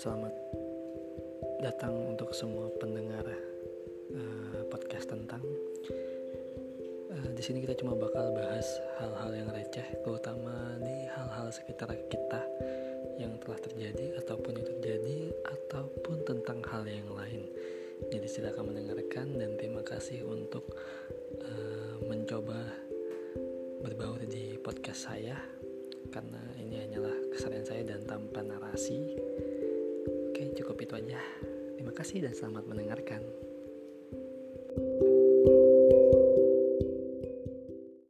selamat datang untuk semua pendengar uh, podcast tentang. Uh, di sini kita cuma bakal bahas hal-hal yang receh, terutama di hal-hal sekitar kita yang telah terjadi ataupun yang terjadi ataupun tentang hal yang lain. Jadi silakan mendengarkan dan terima kasih untuk uh, mencoba berbaur di podcast saya karena ini hanyalah kesalahan saya dan tanpa narasi. Cukup itu aja. Terima kasih dan selamat mendengarkan.